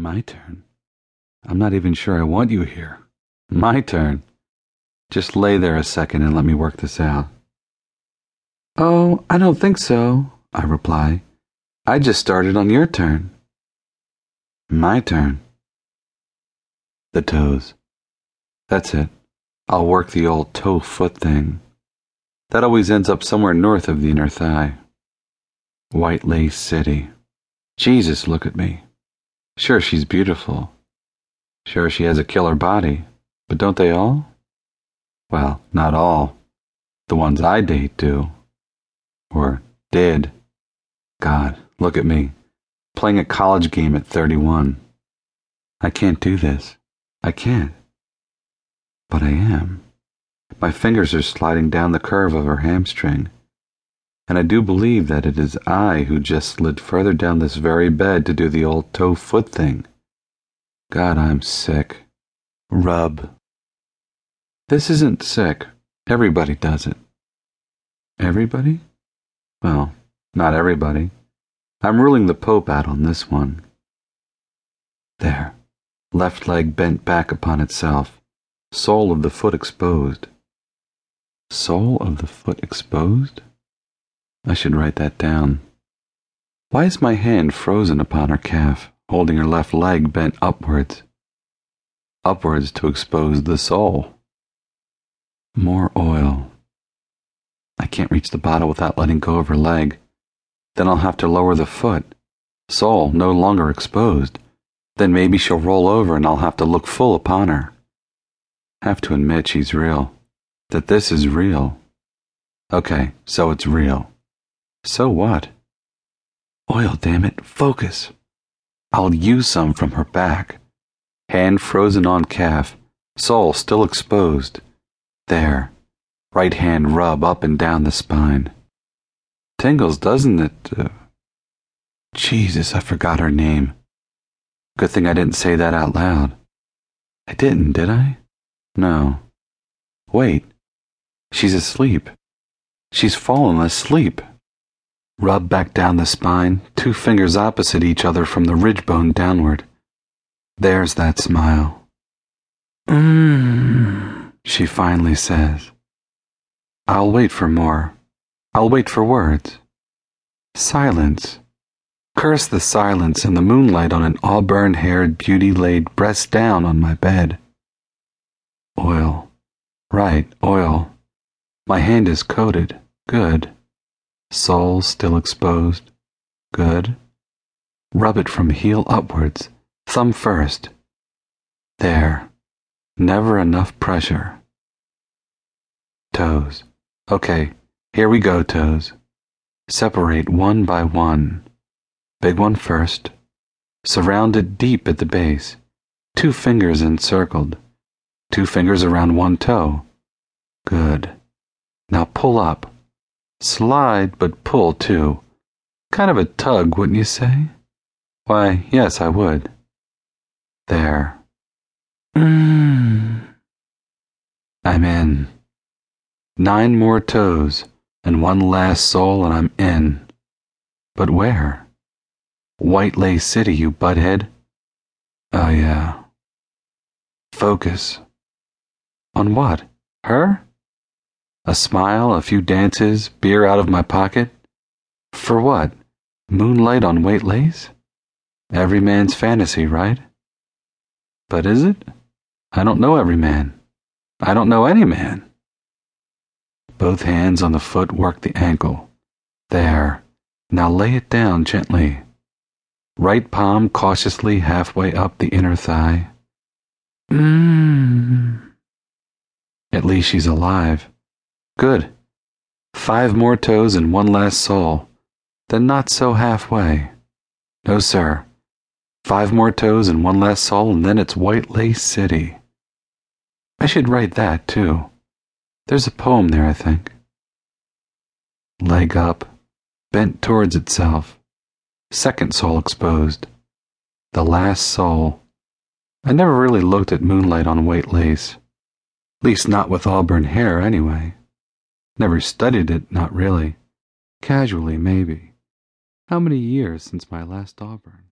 My turn? I'm not even sure I want you here. My turn. Just lay there a second and let me work this out. Oh, I don't think so, I reply. I just started on your turn. My turn. The toes. That's it. I'll work the old toe foot thing. That always ends up somewhere north of the inner thigh. White Lace City. Jesus, look at me. Sure, she's beautiful. Sure, she has a killer body. But don't they all? Well, not all. The ones I date do. Or did. God, look at me. Playing a college game at 31. I can't do this. I can't. But I am. My fingers are sliding down the curve of her hamstring. And I do believe that it is I who just slid further down this very bed to do the old toe foot thing. God, I'm sick. Rub. This isn't sick. Everybody does it. Everybody? Well, not everybody. I'm ruling the Pope out on this one. There. Left leg bent back upon itself. Sole of the foot exposed. Sole of the foot exposed? I should write that down. Why is my hand frozen upon her calf, holding her left leg bent upwards? Upwards to expose the sole. More oil. I can't reach the bottle without letting go of her leg. Then I'll have to lower the foot. Sole no longer exposed. Then maybe she'll roll over and I'll have to look full upon her. Have to admit she's real. That this is real. Okay, so it's real. So what? Oil, damn it, focus. I'll use some from her back. Hand frozen on calf, sole still exposed. There. Right hand rub up and down the spine. Tingles, doesn't it? Uh... Jesus, I forgot her name. Good thing I didn't say that out loud. I didn't, did I? No. Wait. She's asleep. She's fallen asleep. Rub back down the spine, two fingers opposite each other from the ridge bone downward. There's that smile. Mmm she finally says. I'll wait for more. I'll wait for words. Silence. Curse the silence and the moonlight on an auburn haired beauty laid breast down on my bed. Oil. Right, oil. My hand is coated. Good. Sole still exposed. Good. Rub it from heel upwards, thumb first. There. Never enough pressure. Toes. Okay, here we go, toes. Separate one by one. Big one first. Surround it deep at the base. Two fingers encircled. Two fingers around one toe. Good. Now pull up. Slide, but pull too. Kind of a tug, wouldn't you say? Why, yes, I would. There. Mm. I'm in. Nine more toes and one last sole, and I'm in. But where? White Lace City, you butthead. Oh, yeah. Focus. On what? Her? A smile, a few dances, beer out of my pocket? For what? Moonlight on White Lace? Every man's fantasy, right? But is it? I don't know every man. I don't know any man. Both hands on the foot work the ankle. There. Now lay it down gently. Right palm cautiously halfway up the inner thigh. Mmm. At least she's alive. Good. Five more toes and one last sole. Then not so halfway. No, sir. Five more toes and one last sole, and then it's White Lace City. I should write that, too. There's a poem there, I think. Leg up, bent towards itself, second sole exposed, the last sole. I never really looked at moonlight on white lace, least not with auburn hair, anyway. Never studied it, not really. Casually, maybe. How many years since my last auburn?